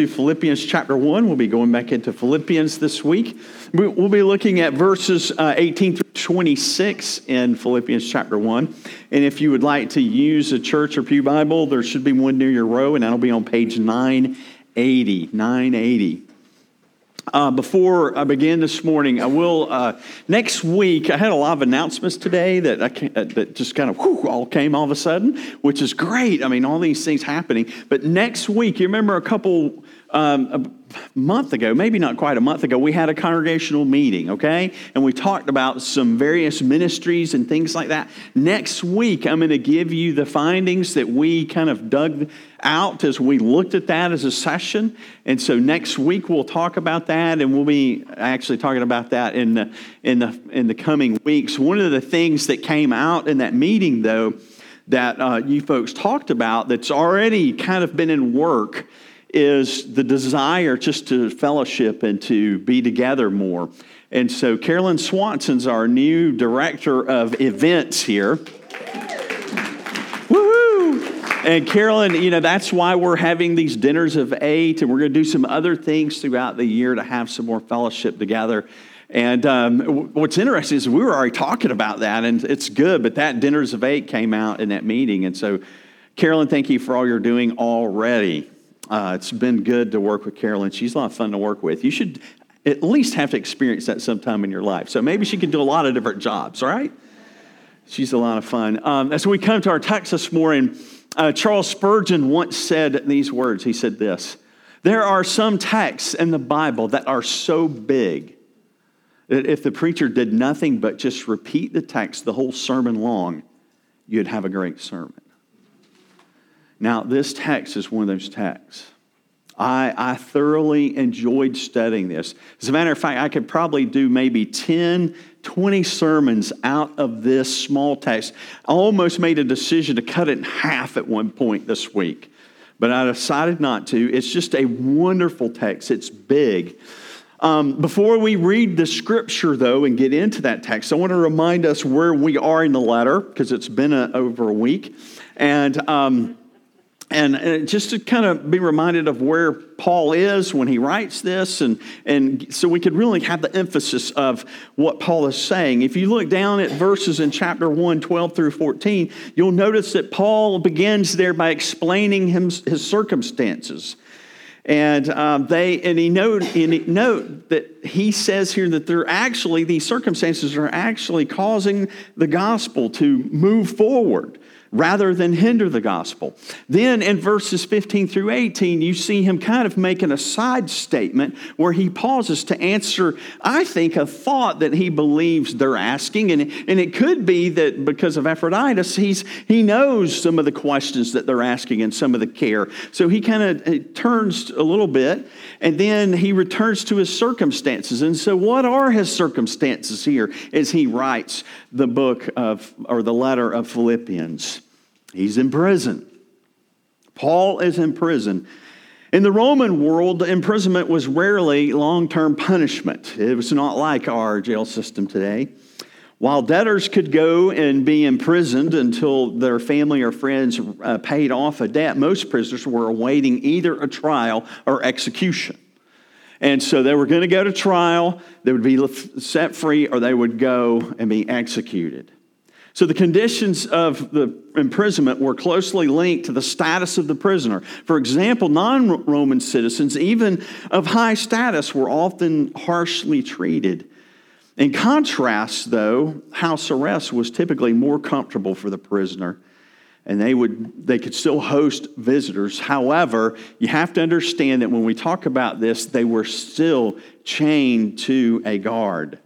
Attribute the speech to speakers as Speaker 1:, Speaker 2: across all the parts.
Speaker 1: to Philippians chapter 1. We'll be going back into Philippians this week. We'll be looking at verses uh, 18 through 26 in Philippians chapter 1. And if you would like to use a church or Pew Bible, there should be one near your row, and that'll be on page 980. 980. Uh, before I begin this morning, I will. Uh, next week, I had a lot of announcements today that I can, uh, that just kind of whew, all came all of a sudden, which is great. I mean, all these things happening. But next week, you remember a couple um, a month ago, maybe not quite a month ago, we had a congregational meeting, okay? And we talked about some various ministries and things like that. Next week, I'm going to give you the findings that we kind of dug out as we looked at that as a session. And so next week, we'll talk about that, and we'll be actually talking about that in the, in the, in the coming weeks. One of the things that came out in that meeting, though, that uh, you folks talked about that's already kind of been in work is the desire just to fellowship and to be together more. And so Carolyn Swanson's our new director of events here. Woohoo! And Carolyn, you know, that's why we're having these dinners of eight, and we're going to do some other things throughout the year to have some more fellowship together. And um, what's interesting is we were already talking about that, and it's good, but that dinners of eight came out in that meeting. And so, Carolyn, thank you for all you're doing already. Uh, it's been good to work with Carolyn. She's a lot of fun to work with. You should at least have to experience that sometime in your life. So maybe she can do a lot of different jobs, all right? She's a lot of fun. Um, as we come to our text this morning, uh, Charles Spurgeon once said these words. He said this There are some texts in the Bible that are so big that if the preacher did nothing but just repeat the text the whole sermon long, you'd have a great sermon. Now, this text is one of those texts. I, I thoroughly enjoyed studying this. As a matter of fact, I could probably do maybe 10, 20 sermons out of this small text. I almost made a decision to cut it in half at one point this week, but I decided not to. It's just a wonderful text, it's big. Um, before we read the scripture, though, and get into that text, I want to remind us where we are in the letter because it's been a, over a week. And. Um, and, just to kind of be reminded of where Paul is when he writes this, and, and so we could really have the emphasis of what Paul is saying. If you look down at verses in chapter 1, 12 through 14, you'll notice that Paul begins there by explaining him, his circumstances. And um, they and he note and he note that he says here that they're actually these circumstances are actually causing the gospel to move forward rather than hinder the gospel. Then in verses 15 through 18, you see him kind of making a side statement where he pauses to answer, I think, a thought that he believes they're asking. And, and it could be that because of Epaphroditus, he's, he knows some of the questions that they're asking and some of the care. So he kind of turns a little bit and then he returns to his circumstances. And so, what are his circumstances here as he writes the book of, or the letter of Philippians? He's in prison. Paul is in prison. In the Roman world, imprisonment was rarely long term punishment. It was not like our jail system today. While debtors could go and be imprisoned until their family or friends uh, paid off a debt, most prisoners were awaiting either a trial or execution. And so they were going to go to trial, they would be set free, or they would go and be executed. So the conditions of the imprisonment were closely linked to the status of the prisoner. For example, non Roman citizens, even of high status, were often harshly treated. In contrast, though, house arrest was typically more comfortable for the prisoner and they would they could still host visitors however you have to understand that when we talk about this they were still chained to a guard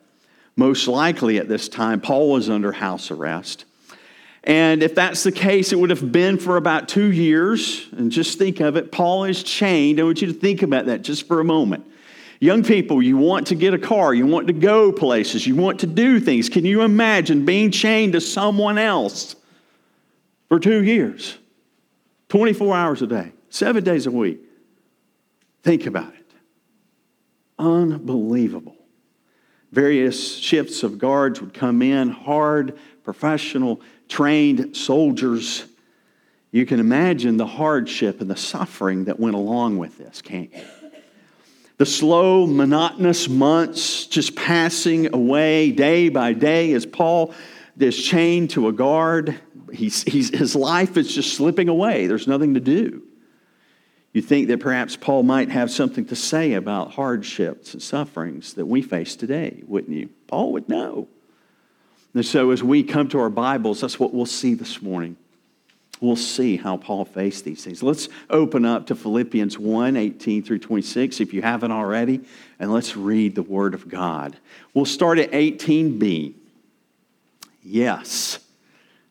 Speaker 1: most likely at this time, Paul was under house arrest. And if that's the case, it would have been for about two years. And just think of it Paul is chained. I want you to think about that just for a moment. Young people, you want to get a car, you want to go places, you want to do things. Can you imagine being chained to someone else for two years, 24 hours a day, seven days a week? Think about it. Unbelievable. Various shifts of guards would come in, hard, professional, trained soldiers. You can imagine the hardship and the suffering that went along with this, can't you? The slow, monotonous months just passing away day by day as Paul is chained to a guard. He's, he's, his life is just slipping away. There's nothing to do. You think that perhaps Paul might have something to say about hardships and sufferings that we face today, wouldn't you? Paul would know. And so as we come to our Bibles, that's what we'll see this morning. We'll see how Paul faced these things. Let's open up to Philippians 1 18 through 26, if you haven't already, and let's read the Word of God. We'll start at 18b. Yes,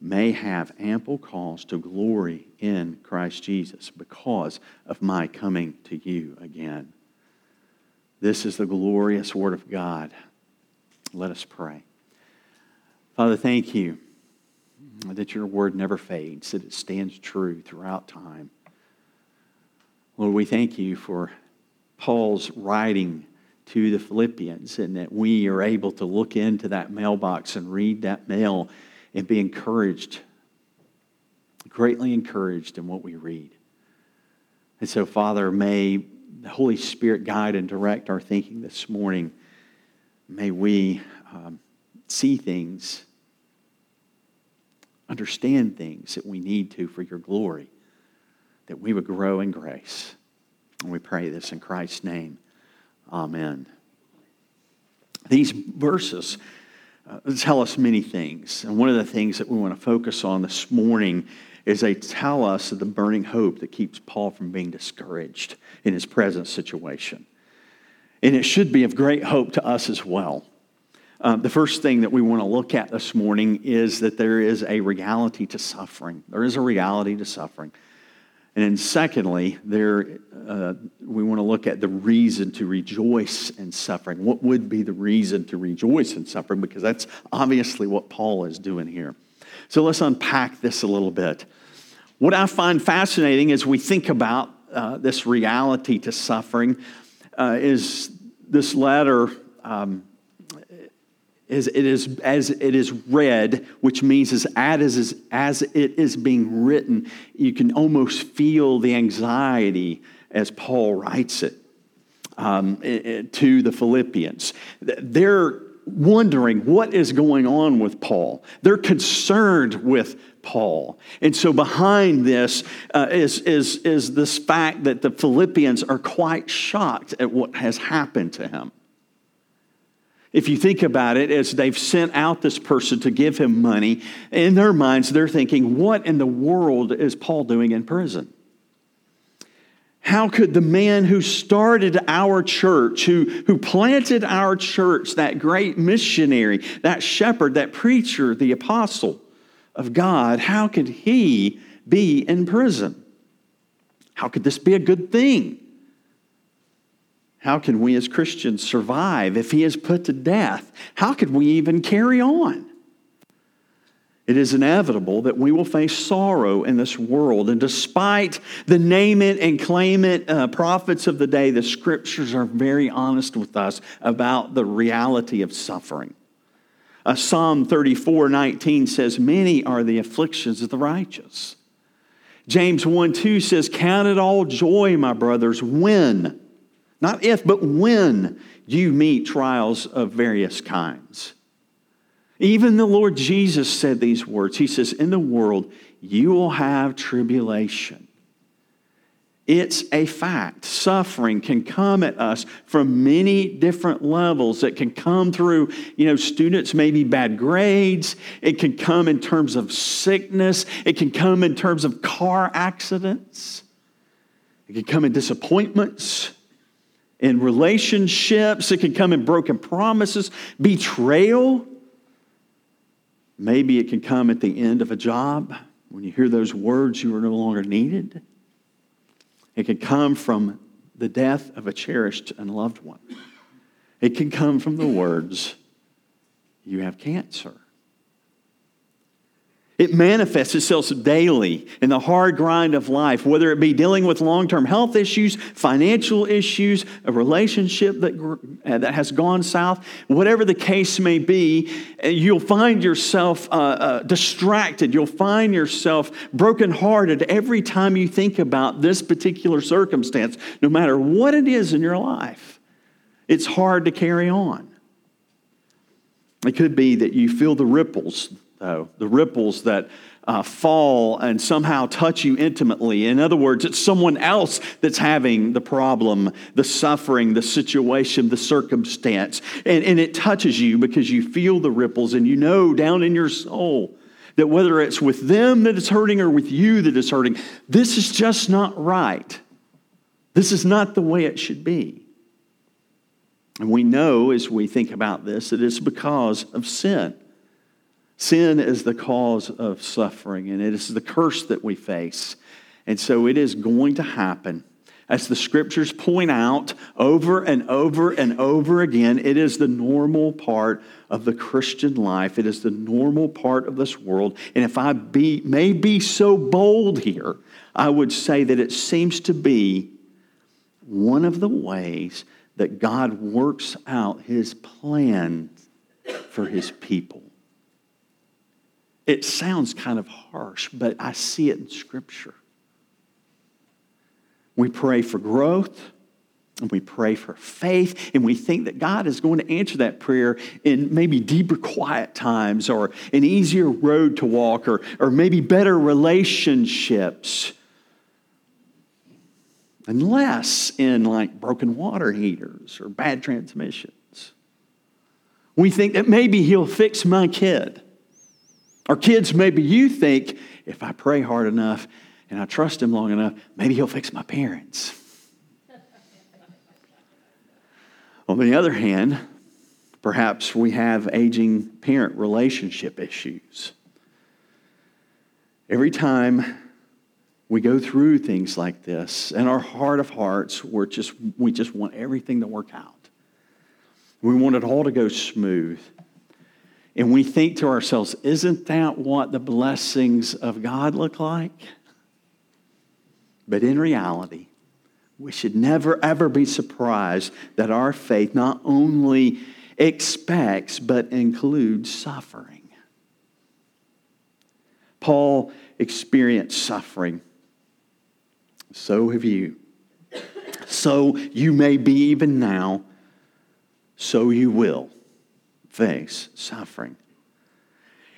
Speaker 1: may have ample cause to glory in Christ Jesus because of my coming to you again. This is the glorious Word of God. Let us pray. Father, thank you that your word never fades, that it stands true throughout time. Lord, we thank you for Paul's writing to the Philippians and that we are able to look into that mailbox and read that mail and be encouraged, greatly encouraged in what we read. And so, Father, may the Holy Spirit guide and direct our thinking this morning. May we um, see things understand things that we need to for your glory, that we would grow in grace. And we pray this in Christ's name. Amen. These verses uh, tell us many things. And one of the things that we want to focus on this morning is they tell us of the burning hope that keeps Paul from being discouraged in his present situation. And it should be of great hope to us as well. Um, the first thing that we want to look at this morning is that there is a reality to suffering. There is a reality to suffering. And then, secondly, there, uh, we want to look at the reason to rejoice in suffering. What would be the reason to rejoice in suffering? Because that's obviously what Paul is doing here. So let's unpack this a little bit. What I find fascinating as we think about uh, this reality to suffering uh, is this letter. Um, as it is, as it is read, which means as, as, as it is being written, you can almost feel the anxiety as Paul writes it um, to the Philippians. They're wondering what is going on with Paul. They're concerned with Paul. And so behind this uh, is, is, is this fact that the Philippians are quite shocked at what has happened to him. If you think about it, as they've sent out this person to give him money, in their minds, they're thinking, what in the world is Paul doing in prison? How could the man who started our church, who, who planted our church, that great missionary, that shepherd, that preacher, the apostle of God, how could he be in prison? How could this be a good thing? How can we as Christians survive if he is put to death? How could we even carry on? It is inevitable that we will face sorrow in this world. And despite the name it and claim it uh, prophets of the day, the scriptures are very honest with us about the reality of suffering. Uh, Psalm 34 19 says, Many are the afflictions of the righteous. James 1 2 says, Count it all joy, my brothers, when not if, but when you meet trials of various kinds. Even the Lord Jesus said these words. He says, In the world, you will have tribulation. It's a fact. Suffering can come at us from many different levels. It can come through, you know, students maybe bad grades. It can come in terms of sickness. It can come in terms of car accidents. It can come in disappointments, in relationships. It can come in broken promises, betrayal. Maybe it can come at the end of a job when you hear those words, you are no longer needed. It can come from the death of a cherished and loved one. It can come from the words, You have cancer. It manifests itself daily in the hard grind of life, whether it be dealing with long term health issues, financial issues, a relationship that, uh, that has gone south, whatever the case may be, uh, you'll find yourself uh, uh, distracted. You'll find yourself brokenhearted every time you think about this particular circumstance, no matter what it is in your life. It's hard to carry on. It could be that you feel the ripples though, the ripples that uh, fall and somehow touch you intimately. In other words, it's someone else that's having the problem, the suffering, the situation, the circumstance. And, and it touches you because you feel the ripples and you know down in your soul that whether it's with them that is hurting or with you that is hurting, this is just not right. This is not the way it should be. And we know as we think about this that it's because of sin. Sin is the cause of suffering, and it is the curse that we face. And so it is going to happen. As the scriptures point out over and over and over again, it is the normal part of the Christian life. It is the normal part of this world. And if I be, may be so bold here, I would say that it seems to be one of the ways that God works out his plan for his people. It sounds kind of harsh, but I see it in Scripture. We pray for growth and we pray for faith, and we think that God is going to answer that prayer in maybe deeper, quiet times or an easier road to walk or, or maybe better relationships. Unless in like broken water heaters or bad transmissions. We think that maybe He'll fix my kid. Or kids, maybe you think, if I pray hard enough and I trust Him long enough, maybe He'll fix my parents. On the other hand, perhaps we have aging parent relationship issues. Every time we go through things like this, in our heart of hearts, we're just, we just want everything to work out. We want it all to go smooth. And we think to ourselves, isn't that what the blessings of God look like? But in reality, we should never, ever be surprised that our faith not only expects, but includes suffering. Paul experienced suffering. So have you. So you may be even now. So you will face suffering.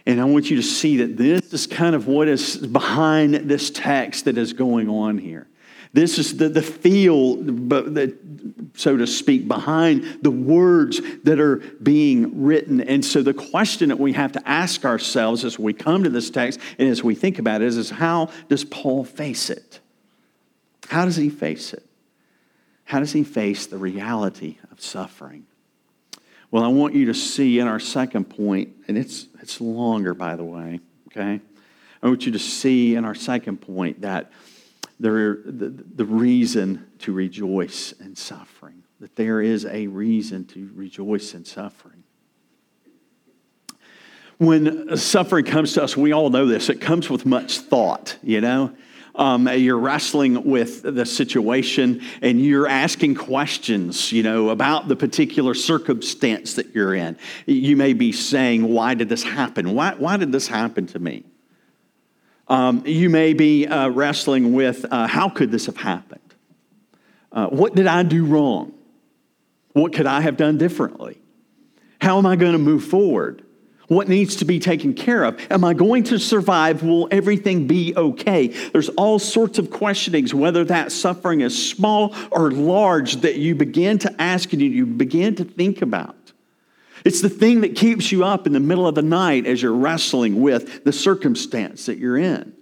Speaker 1: And I want you to see that this is kind of what is behind this text that is going on here. This is the, the feel, so to speak, behind the words that are being written. And so the question that we have to ask ourselves as we come to this text and as we think about it is, is how does Paul face it? How does he face it? How does he face the reality of suffering? Well, I want you to see in our second point, and it's, it's longer, by the way, okay? I want you to see in our second point that there, the, the reason to rejoice in suffering, that there is a reason to rejoice in suffering. When suffering comes to us, we all know this, it comes with much thought, you know? Um, you're wrestling with the situation and you're asking questions, you know, about the particular circumstance that you're in. You may be saying, Why did this happen? Why, why did this happen to me? Um, you may be uh, wrestling with, uh, How could this have happened? Uh, what did I do wrong? What could I have done differently? How am I going to move forward? What needs to be taken care of? Am I going to survive? Will everything be okay? There's all sorts of questionings, whether that suffering is small or large, that you begin to ask and you begin to think about. It's the thing that keeps you up in the middle of the night as you're wrestling with the circumstance that you're in.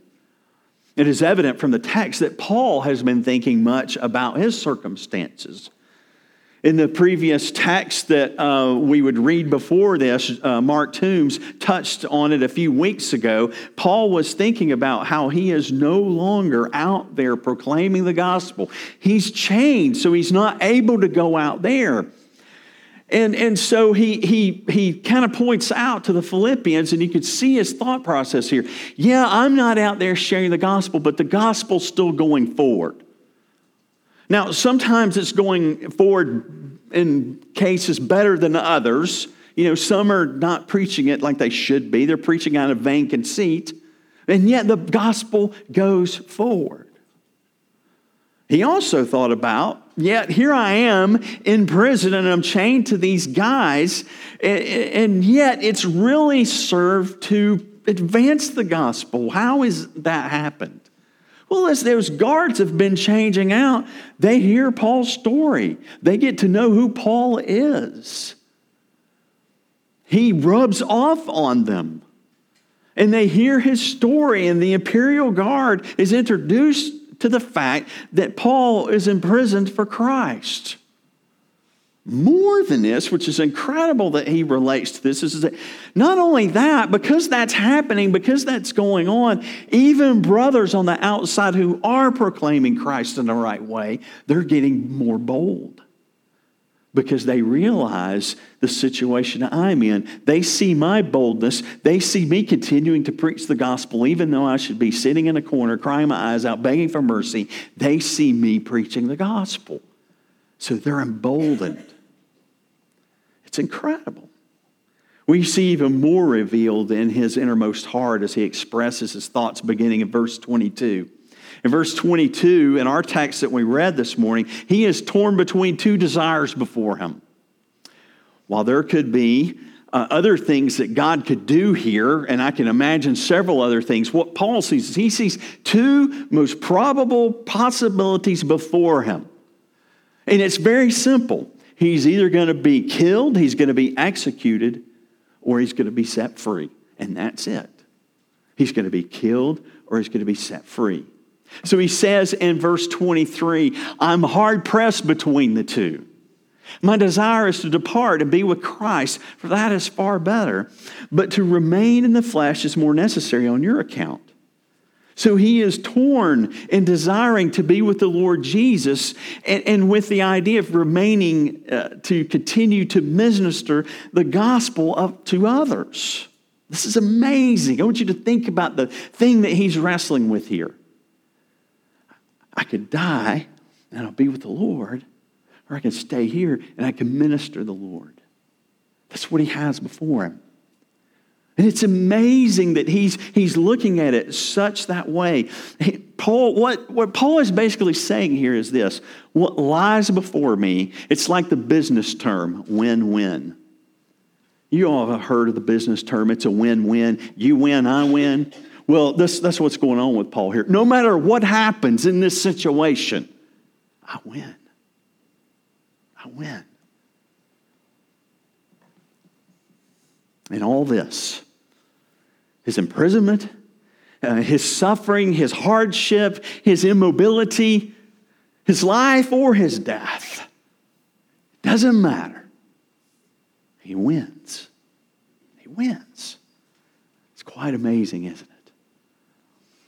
Speaker 1: It is evident from the text that Paul has been thinking much about his circumstances. In the previous text that uh, we would read before this, uh, Mark Toombs touched on it a few weeks ago. Paul was thinking about how he is no longer out there proclaiming the gospel. He's chained, so he's not able to go out there. And, and so he, he, he kind of points out to the Philippians, and you could see his thought process here. Yeah, I'm not out there sharing the gospel, but the gospel's still going forward. Now, sometimes it's going forward in cases better than others. You know, some are not preaching it like they should be, they're preaching out of vain conceit, and yet the gospel goes forward. He also thought about, yet here I am in prison and I'm chained to these guys, and yet it's really served to advance the gospel. How has that happened? Well, as those guards have been changing out, they hear Paul's story. They get to know who Paul is. He rubs off on them. And they hear his story, and the imperial guard is introduced to the fact that Paul is imprisoned for Christ. More than this, which is incredible that he relates to this, is that not only that, because that's happening, because that's going on, even brothers on the outside who are proclaiming Christ in the right way, they're getting more bold because they realize the situation I'm in. They see my boldness. They see me continuing to preach the gospel, even though I should be sitting in a corner, crying my eyes out, begging for mercy. They see me preaching the gospel. So they're emboldened. It's incredible. We see even more revealed in his innermost heart as he expresses his thoughts beginning in verse 22. In verse 22, in our text that we read this morning, he is torn between two desires before him. While there could be uh, other things that God could do here, and I can imagine several other things, what Paul sees is he sees two most probable possibilities before him. And it's very simple. He's either going to be killed, he's going to be executed, or he's going to be set free. And that's it. He's going to be killed or he's going to be set free. So he says in verse 23 I'm hard pressed between the two. My desire is to depart and be with Christ, for that is far better. But to remain in the flesh is more necessary on your account. So he is torn in desiring to be with the Lord Jesus and, and with the idea of remaining uh, to continue to minister the gospel up to others. This is amazing. I want you to think about the thing that he's wrestling with here. I could die and I'll be with the Lord, or I can stay here and I can minister the Lord. That's what he has before him. And it's amazing that he's, he's looking at it such that way. Paul, what, what Paul is basically saying here is this what lies before me, it's like the business term win win. You all have heard of the business term, it's a win win. You win, I win. Well, this, that's what's going on with Paul here. No matter what happens in this situation, I win. I win. In all this, his imprisonment, uh, his suffering, his hardship, his immobility, his life or his death, doesn't matter. He wins. He wins. It's quite amazing, isn't it?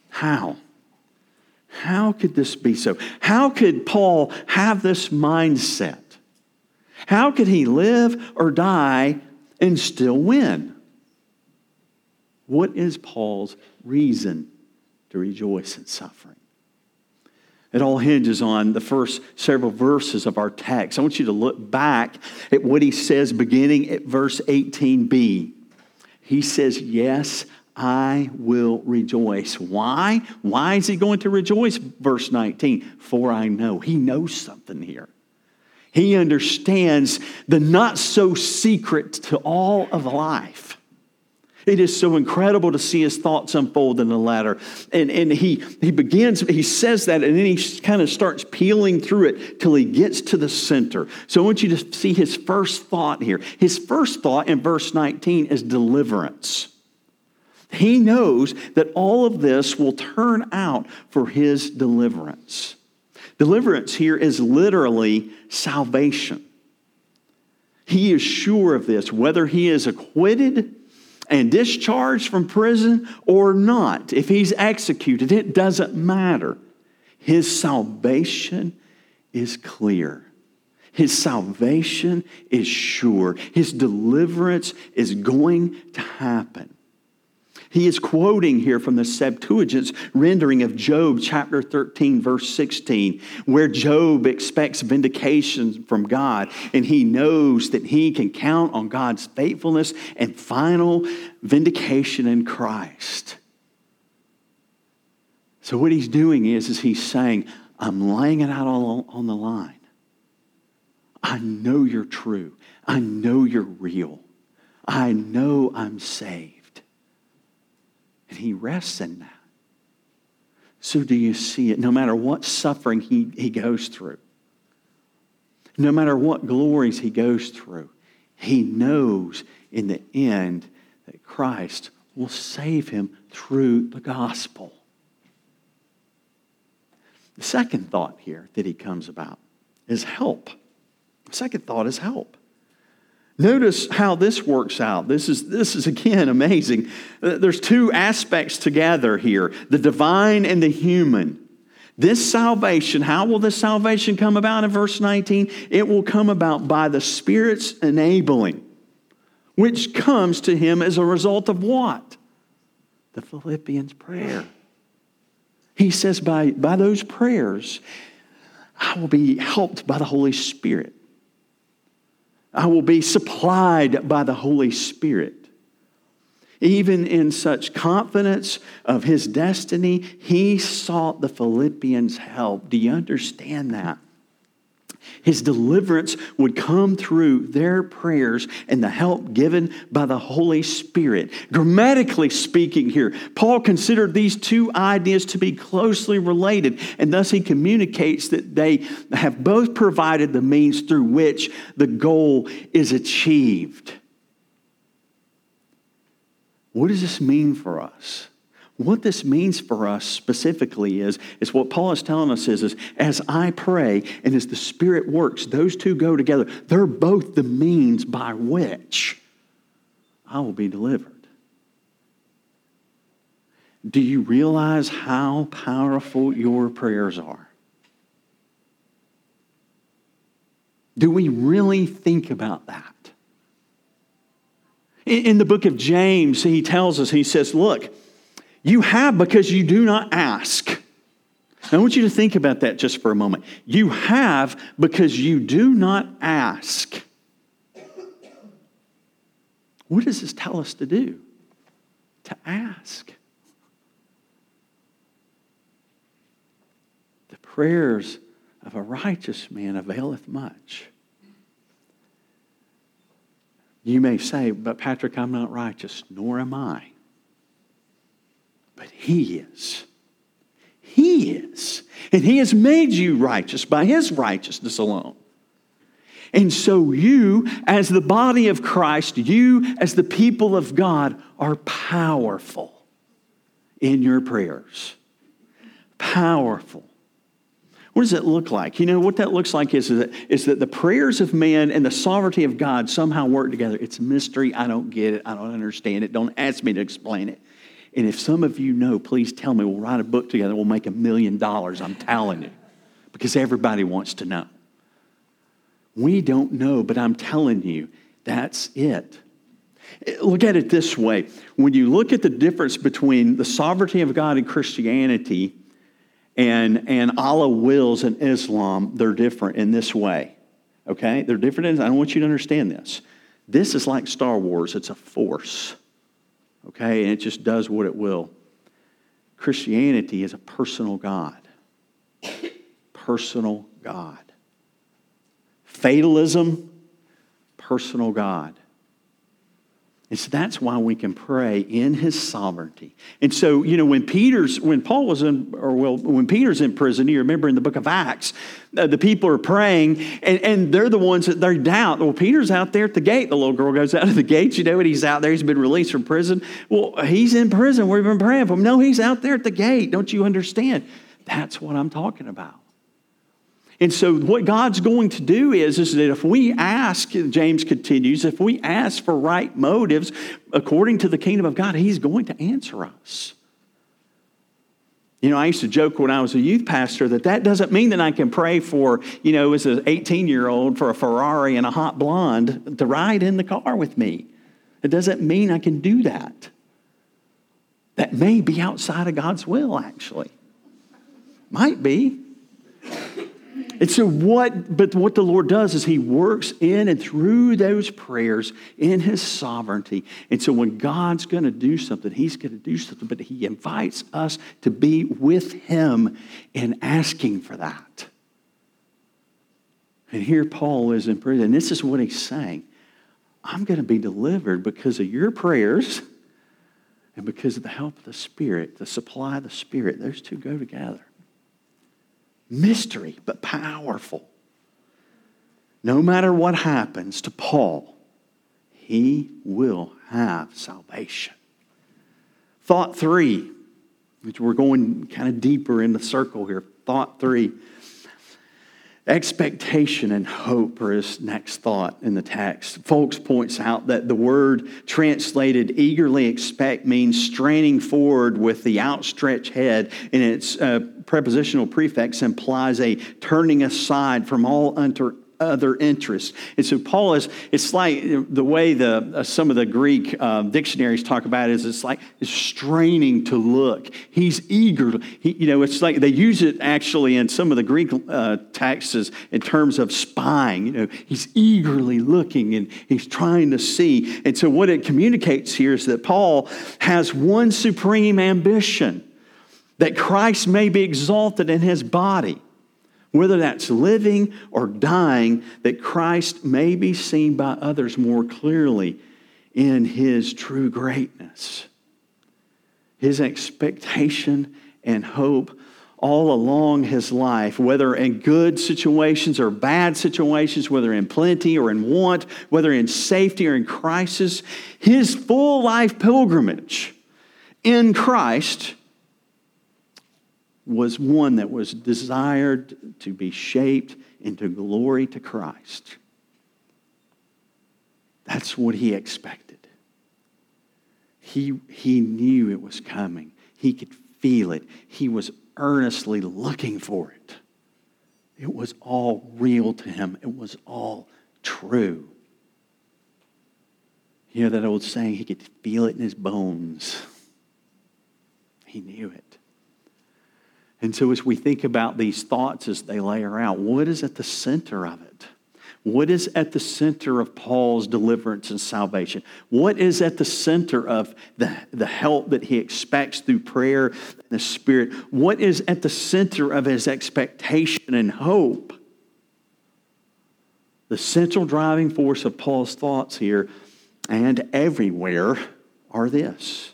Speaker 1: How? How could this be so? How could Paul have this mindset? How could he live or die and still win? What is Paul's reason to rejoice in suffering? It all hinges on the first several verses of our text. I want you to look back at what he says beginning at verse 18b. He says, Yes, I will rejoice. Why? Why is he going to rejoice? Verse 19, for I know. He knows something here. He understands the not so secret to all of life. It is so incredible to see his thoughts unfold in the letter. And, and he, he begins, he says that, and then he kind of starts peeling through it till he gets to the center. So I want you to see his first thought here. His first thought in verse 19 is deliverance. He knows that all of this will turn out for his deliverance. Deliverance here is literally salvation. He is sure of this, whether he is acquitted and discharged from prison or not, if he's executed, it doesn't matter. His salvation is clear. His salvation is sure. His deliverance is going to happen. He is quoting here from the Septuagint's rendering of Job chapter 13, verse 16, where Job expects vindication from God, and he knows that he can count on God's faithfulness and final vindication in Christ. So, what he's doing is, is he's saying, I'm laying it out all on the line. I know you're true. I know you're real. I know I'm saved. And he rests in that. So, do you see it? No matter what suffering he, he goes through, no matter what glories he goes through, he knows in the end that Christ will save him through the gospel. The second thought here that he comes about is help. The second thought is help. Notice how this works out. This is, this is again amazing. Uh, there's two aspects together here the divine and the human. This salvation, how will this salvation come about in verse 19? It will come about by the Spirit's enabling, which comes to him as a result of what? The Philippians' prayer. He says, by, by those prayers, I will be helped by the Holy Spirit. I will be supplied by the Holy Spirit. Even in such confidence of his destiny, he sought the Philippians' help. Do you understand that? His deliverance would come through their prayers and the help given by the Holy Spirit. Grammatically speaking, here, Paul considered these two ideas to be closely related, and thus he communicates that they have both provided the means through which the goal is achieved. What does this mean for us? What this means for us specifically is, is what Paul is telling us is, is as I pray and as the Spirit works, those two go together. They're both the means by which I will be delivered. Do you realize how powerful your prayers are? Do we really think about that? In the book of James, he tells us, he says, Look, you have because you do not ask. I want you to think about that just for a moment. You have because you do not ask. What does this tell us to do? To ask. The prayers of a righteous man availeth much. You may say, but Patrick, I'm not righteous, nor am I. But He is. He is. And He has made you righteous by His righteousness alone. And so, you, as the body of Christ, you, as the people of God, are powerful in your prayers. Powerful. What does it look like? You know, what that looks like is, is, that, is that the prayers of man and the sovereignty of God somehow work together. It's a mystery. I don't get it. I don't understand it. Don't ask me to explain it. And if some of you know, please tell me. We'll write a book together. We'll make a million dollars. I'm telling you. Because everybody wants to know. We don't know, but I'm telling you, that's it. Look at it this way. When you look at the difference between the sovereignty of God and Christianity and, and Allah wills in Islam, they're different in this way. Okay? They're different. In, I don't want you to understand this. This is like Star Wars, it's a force okay? And it just does what it will. Christianity is a personal God. Personal God. Fatalism, personal God. And so that's why we can pray in his sovereignty. And so, you know, when Peter's, when Paul was in, or well, when Peter's in prison, you remember in the book of Acts, uh, the people are praying and, and they're the ones that they doubt. Well, Peter's out there at the gate. The little girl goes out of the gate, you know, and he's out there. He's been released from prison. Well, he's in prison. We've been praying for him. No, he's out there at the gate. Don't you understand? That's what I'm talking about. And so, what God's going to do is, is that if we ask, James continues, if we ask for right motives according to the kingdom of God, He's going to answer us. You know, I used to joke when I was a youth pastor that that doesn't mean that I can pray for, you know, as an 18 year old for a Ferrari and a hot blonde to ride in the car with me. It doesn't mean I can do that. That may be outside of God's will, actually. Might be. And so what but what the Lord does is he works in and through those prayers in his sovereignty. And so when God's going to do something, he's going to do something, but he invites us to be with him in asking for that. And here Paul is in prison. And this is what he's saying. I'm going to be delivered because of your prayers and because of the help of the Spirit, the supply of the Spirit. Those two go together. Mystery, but powerful. No matter what happens to Paul, he will have salvation. Thought three, which we're going kind of deeper in the circle here. Thought three expectation and hope are his next thought in the text. Folks points out that the word translated eagerly expect means straining forward with the outstretched head, and its uh, prepositional prefix implies a turning aside from all other interests. And so Paul is, it's like the way the, uh, some of the Greek uh, dictionaries talk about it is it's like it's straining to look. He's eager. He, you know, it's like they use it actually in some of the Greek uh, texts in terms of spying. You know, he's eagerly looking and he's trying to see. And so what it communicates here is that Paul has one supreme ambition that Christ may be exalted in his body whether that's living or dying, that Christ may be seen by others more clearly in his true greatness. His expectation and hope all along his life, whether in good situations or bad situations, whether in plenty or in want, whether in safety or in crisis, his full life pilgrimage in Christ was one that was desired to be shaped into glory to Christ. That's what he expected. He, he knew it was coming. He could feel it. He was earnestly looking for it. It was all real to him, it was all true. You know that old saying, he could feel it in his bones. He knew it. And so, as we think about these thoughts as they layer out, what is at the center of it? What is at the center of Paul's deliverance and salvation? What is at the center of the, the help that he expects through prayer and the Spirit? What is at the center of his expectation and hope? The central driving force of Paul's thoughts here and everywhere are this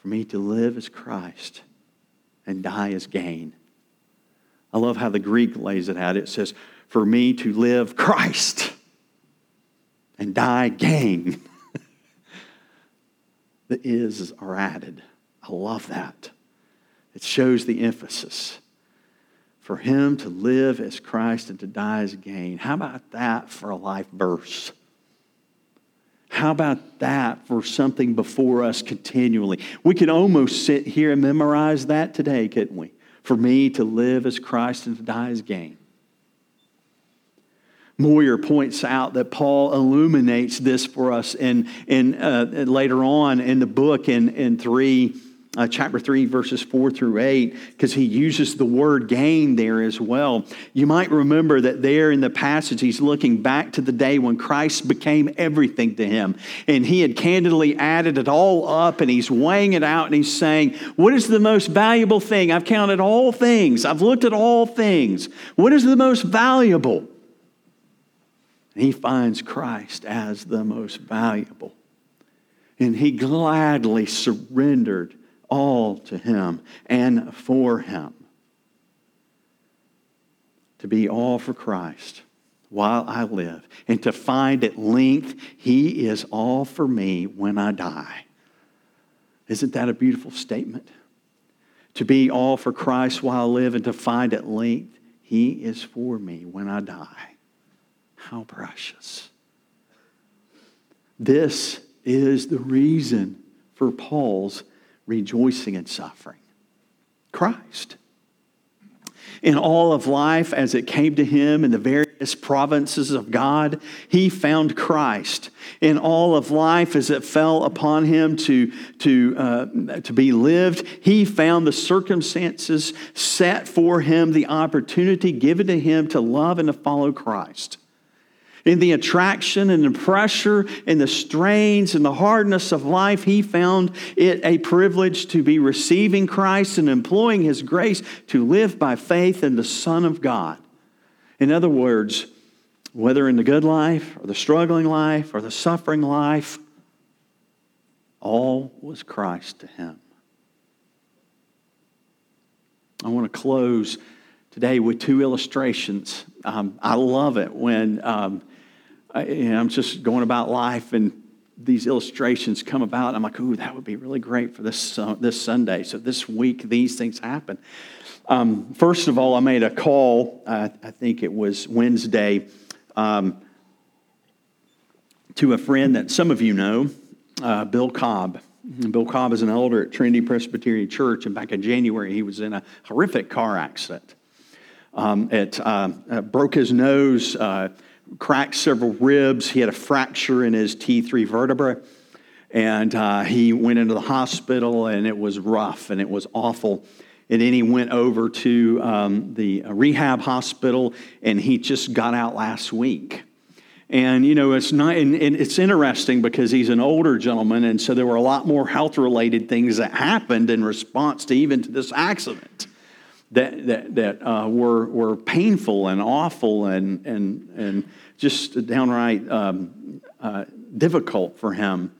Speaker 1: for me to live as Christ and die is gain. I love how the Greek lays it out. It says, For me to live Christ and die gain. the is are added. I love that. It shows the emphasis. For him to live as Christ and to die as gain. How about that for a life verse? How about that for something before us continually? We could almost sit here and memorize that today, couldn't we? For me to live as Christ and to die as gain. Moyer points out that Paul illuminates this for us in, in, uh, later on in the book in, in 3 uh, chapter 3, verses 4 through 8, because he uses the word gain there as well. You might remember that there in the passage, he's looking back to the day when Christ became everything to him. And he had candidly added it all up and he's weighing it out and he's saying, What is the most valuable thing? I've counted all things, I've looked at all things. What is the most valuable? And he finds Christ as the most valuable. And he gladly surrendered all to him and for him. To be all for Christ while I live, and to find at length he is all for me when I die. Isn't that a beautiful statement? To be all for Christ while I live, and to find at length he is for me when I die. How precious. This is the reason for Paul's rejoicing in suffering Christ. In all of life, as it came to him in the various provinces of God, he found Christ. In all of life, as it fell upon him to, to, uh, to be lived, he found the circumstances set for him, the opportunity given to him to love and to follow Christ in the attraction and the pressure and the strains and the hardness of life, he found it a privilege to be receiving Christ and employing his grace to live by faith in the Son of God. In other words, whether in the good life or the struggling life or the suffering life, all was Christ to him. I want to close today with two illustrations. Um, I love it when um, I, you know, I'm just going about life and these illustrations come about. I'm like, ooh, that would be really great for this, uh, this Sunday. So this week, these things happen. Um, first of all, I made a call, uh, I think it was Wednesday, um, to a friend that some of you know, uh, Bill Cobb. Bill Cobb is an elder at Trinity Presbyterian Church, and back in January, he was in a horrific car accident. Um, it uh, uh, broke his nose uh, cracked several ribs. He had a fracture in his T3 vertebra. And uh, he went into the hospital, and it was rough and it was awful. And then he went over to um, the rehab hospital, and he just got out last week. And you know, it's not, and, and it's interesting because he's an older gentleman, and so there were a lot more health-related things that happened in response to even to this accident that, that, that uh, were, were painful and awful and, and, and just downright um, uh, difficult for him.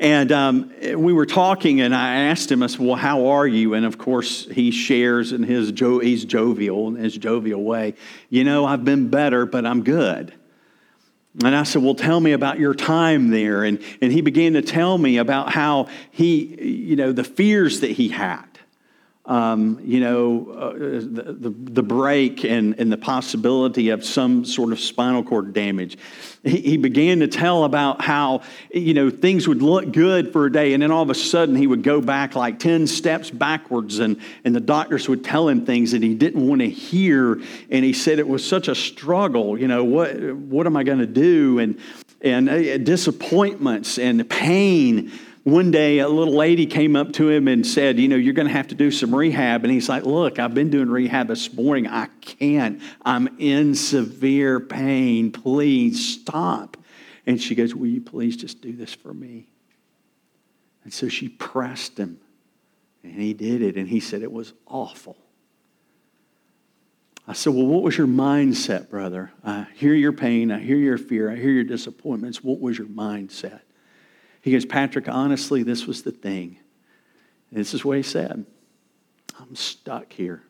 Speaker 1: And um, we were talking, and I asked him, I said, Well, how are you? And of course, he shares in his, jo- he's jovial, in his jovial way, You know, I've been better, but I'm good. And I said, Well, tell me about your time there. And, and he began to tell me about how he, you know, the fears that he had um, you know, uh, the, the, the, break and, and the possibility of some sort of spinal cord damage. He, he, began to tell about how, you know, things would look good for a day, and then all of a sudden he would go back like 10 steps backwards, and, and the doctors would tell him things that he didn't want to hear. And he said it was such a struggle, you know, what, what am I going to do? And, and uh, disappointments and pain one day a little lady came up to him and said, You know, you're going to have to do some rehab. And he's like, Look, I've been doing rehab this morning. I can't. I'm in severe pain. Please stop. And she goes, Will you please just do this for me? And so she pressed him. And he did it. And he said, It was awful. I said, Well, what was your mindset, brother? I hear your pain. I hear your fear. I hear your disappointments. What was your mindset? He goes, Patrick, honestly, this was the thing. And this is what he said I'm stuck here.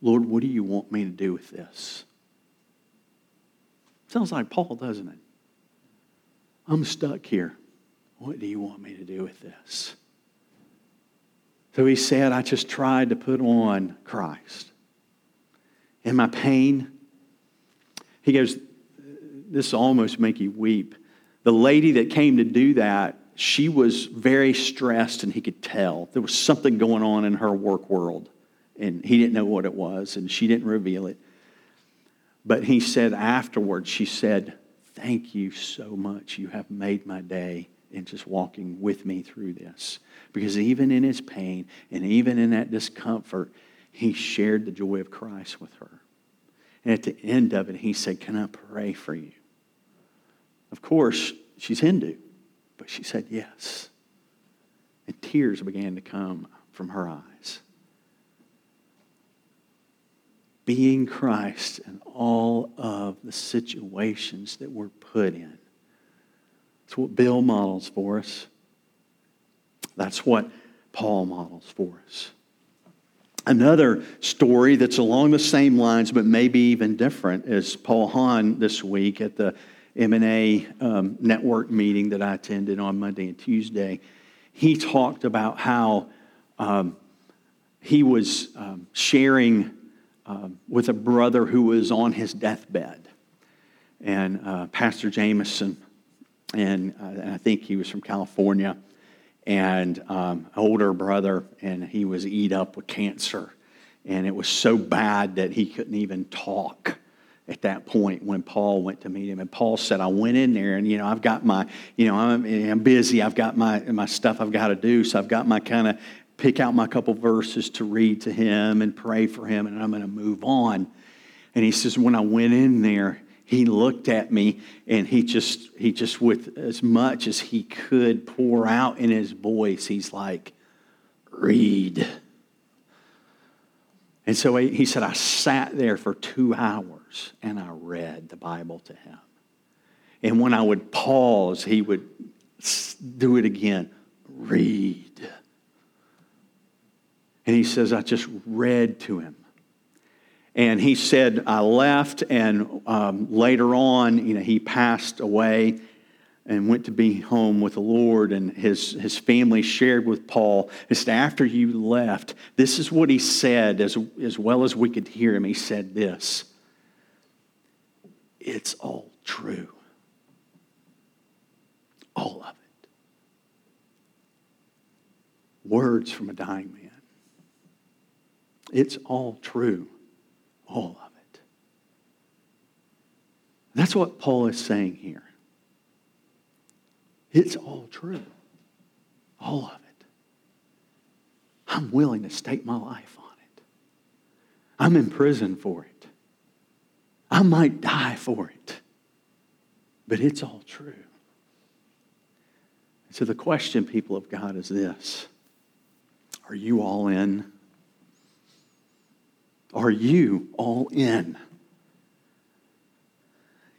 Speaker 1: Lord, what do you want me to do with this? Sounds like Paul, doesn't it? I'm stuck here. What do you want me to do with this? So he said, I just tried to put on Christ. In my pain, he goes, This almost make you weep the lady that came to do that, she was very stressed and he could tell. There was something going on in her work world and he didn't know what it was and she didn't reveal it. But he said afterwards, she said, Thank you so much. You have made my day in just walking with me through this. Because even in his pain and even in that discomfort, he shared the joy of Christ with her. And at the end of it, he said, Can I pray for you? Of course, she's Hindu, but she said yes. And tears began to come from her eyes. being Christ in all of the situations that we're put in. That's what Bill models for us. That's what Paul models for us. Another story that's along the same lines, but maybe even different, is Paul Hahn this week at the MNA um, network meeting that I attended on Monday and Tuesday. He talked about how um, he was um, sharing um, with a brother who was on his deathbed. And uh, Pastor Jameson, and, uh, and, I think he was from California, and um, older brother, and he was eat up with cancer. And it was so bad that he couldn't even talk at that point when Paul went to meet him. And Paul said, I went in there and, you know, I've got my, you know, I'm, I'm busy. I've got my, my stuff I've got to do. So I've got my kind of pick out my couple verses to read to him and pray for him, and I'm going to move on. And he says, when I went in there, he looked at me and he just, he just, with as much as he could pour out in his voice, he's like, read. And so he said, I sat there for two hours and I read the Bible to him. And when I would pause, he would do it again. Read. And he says, I just read to him. And he said, I left, and um, later on, you know, he passed away and went to be home with the Lord. And his, his family shared with Paul, just after you left, this is what he said, as, as well as we could hear him. He said this It's all true. All of it. Words from a dying man. It's all true, all of it. That's what Paul is saying here. It's all true, all of it. I'm willing to stake my life on it. I'm in prison for it. I might die for it, but it's all true. So the question, people of God, is this Are you all in? Are you all in?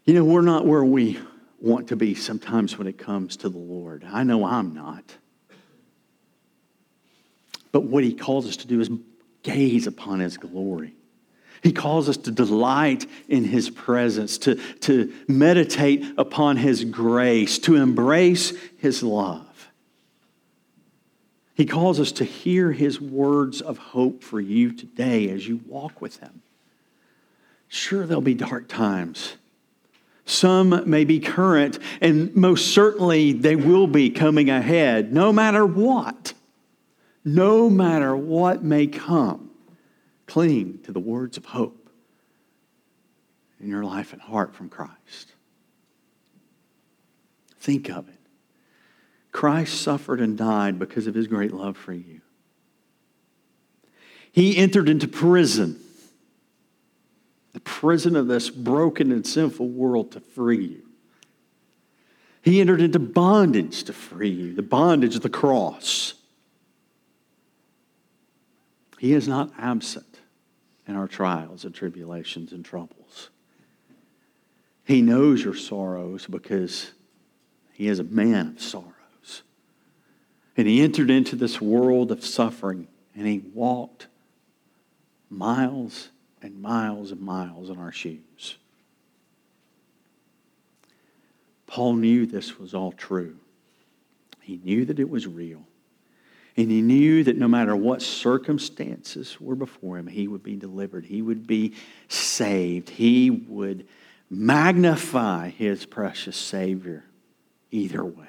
Speaker 1: You know, we're not where we want to be sometimes when it comes to the Lord. I know I'm not. But what he calls us to do is gaze upon his glory. He calls us to delight in his presence, to, to meditate upon his grace, to embrace his love. He calls us to hear his words of hope for you today as you walk with him. Sure, there'll be dark times. Some may be current, and most certainly they will be coming ahead, no matter what. No matter what may come, cling to the words of hope in your life and heart from Christ. Think of it. Christ suffered and died because of his great love for you. He entered into prison, the prison of this broken and sinful world, to free you. He entered into bondage to free you, the bondage of the cross. He is not absent in our trials and tribulations and troubles. He knows your sorrows because he is a man of sorrows. And he entered into this world of suffering and he walked miles and miles and miles in our shoes. Paul knew this was all true. He knew that it was real. And he knew that no matter what circumstances were before him, he would be delivered. He would be saved. He would magnify his precious Savior either way.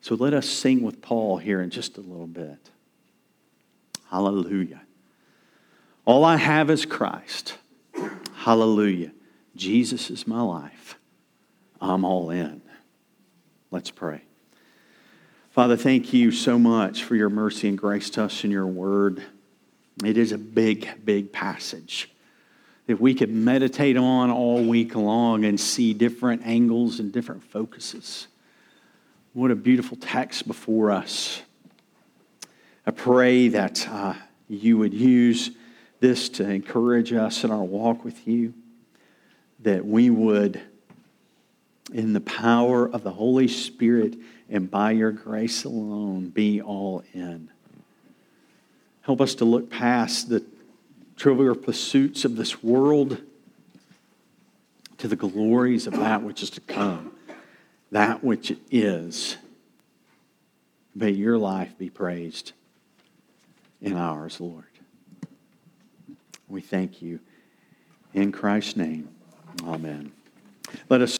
Speaker 1: So let us sing with Paul here in just a little bit. Hallelujah. All I have is Christ. Hallelujah. Jesus is my life. I'm all in. Let's pray. Father, thank you so much for your mercy and grace to us in your word. It is a big, big passage that we could meditate on all week long and see different angles and different focuses. What a beautiful text before us. I pray that uh, you would use this to encourage us in our walk with you, that we would, in the power of the Holy Spirit and by your grace alone, be all in. Help us to look past the trivial pursuits of this world to the glories of that which is to come, that which is. May your life be praised in ours, Lord. We thank you. In Christ's name, amen. Let us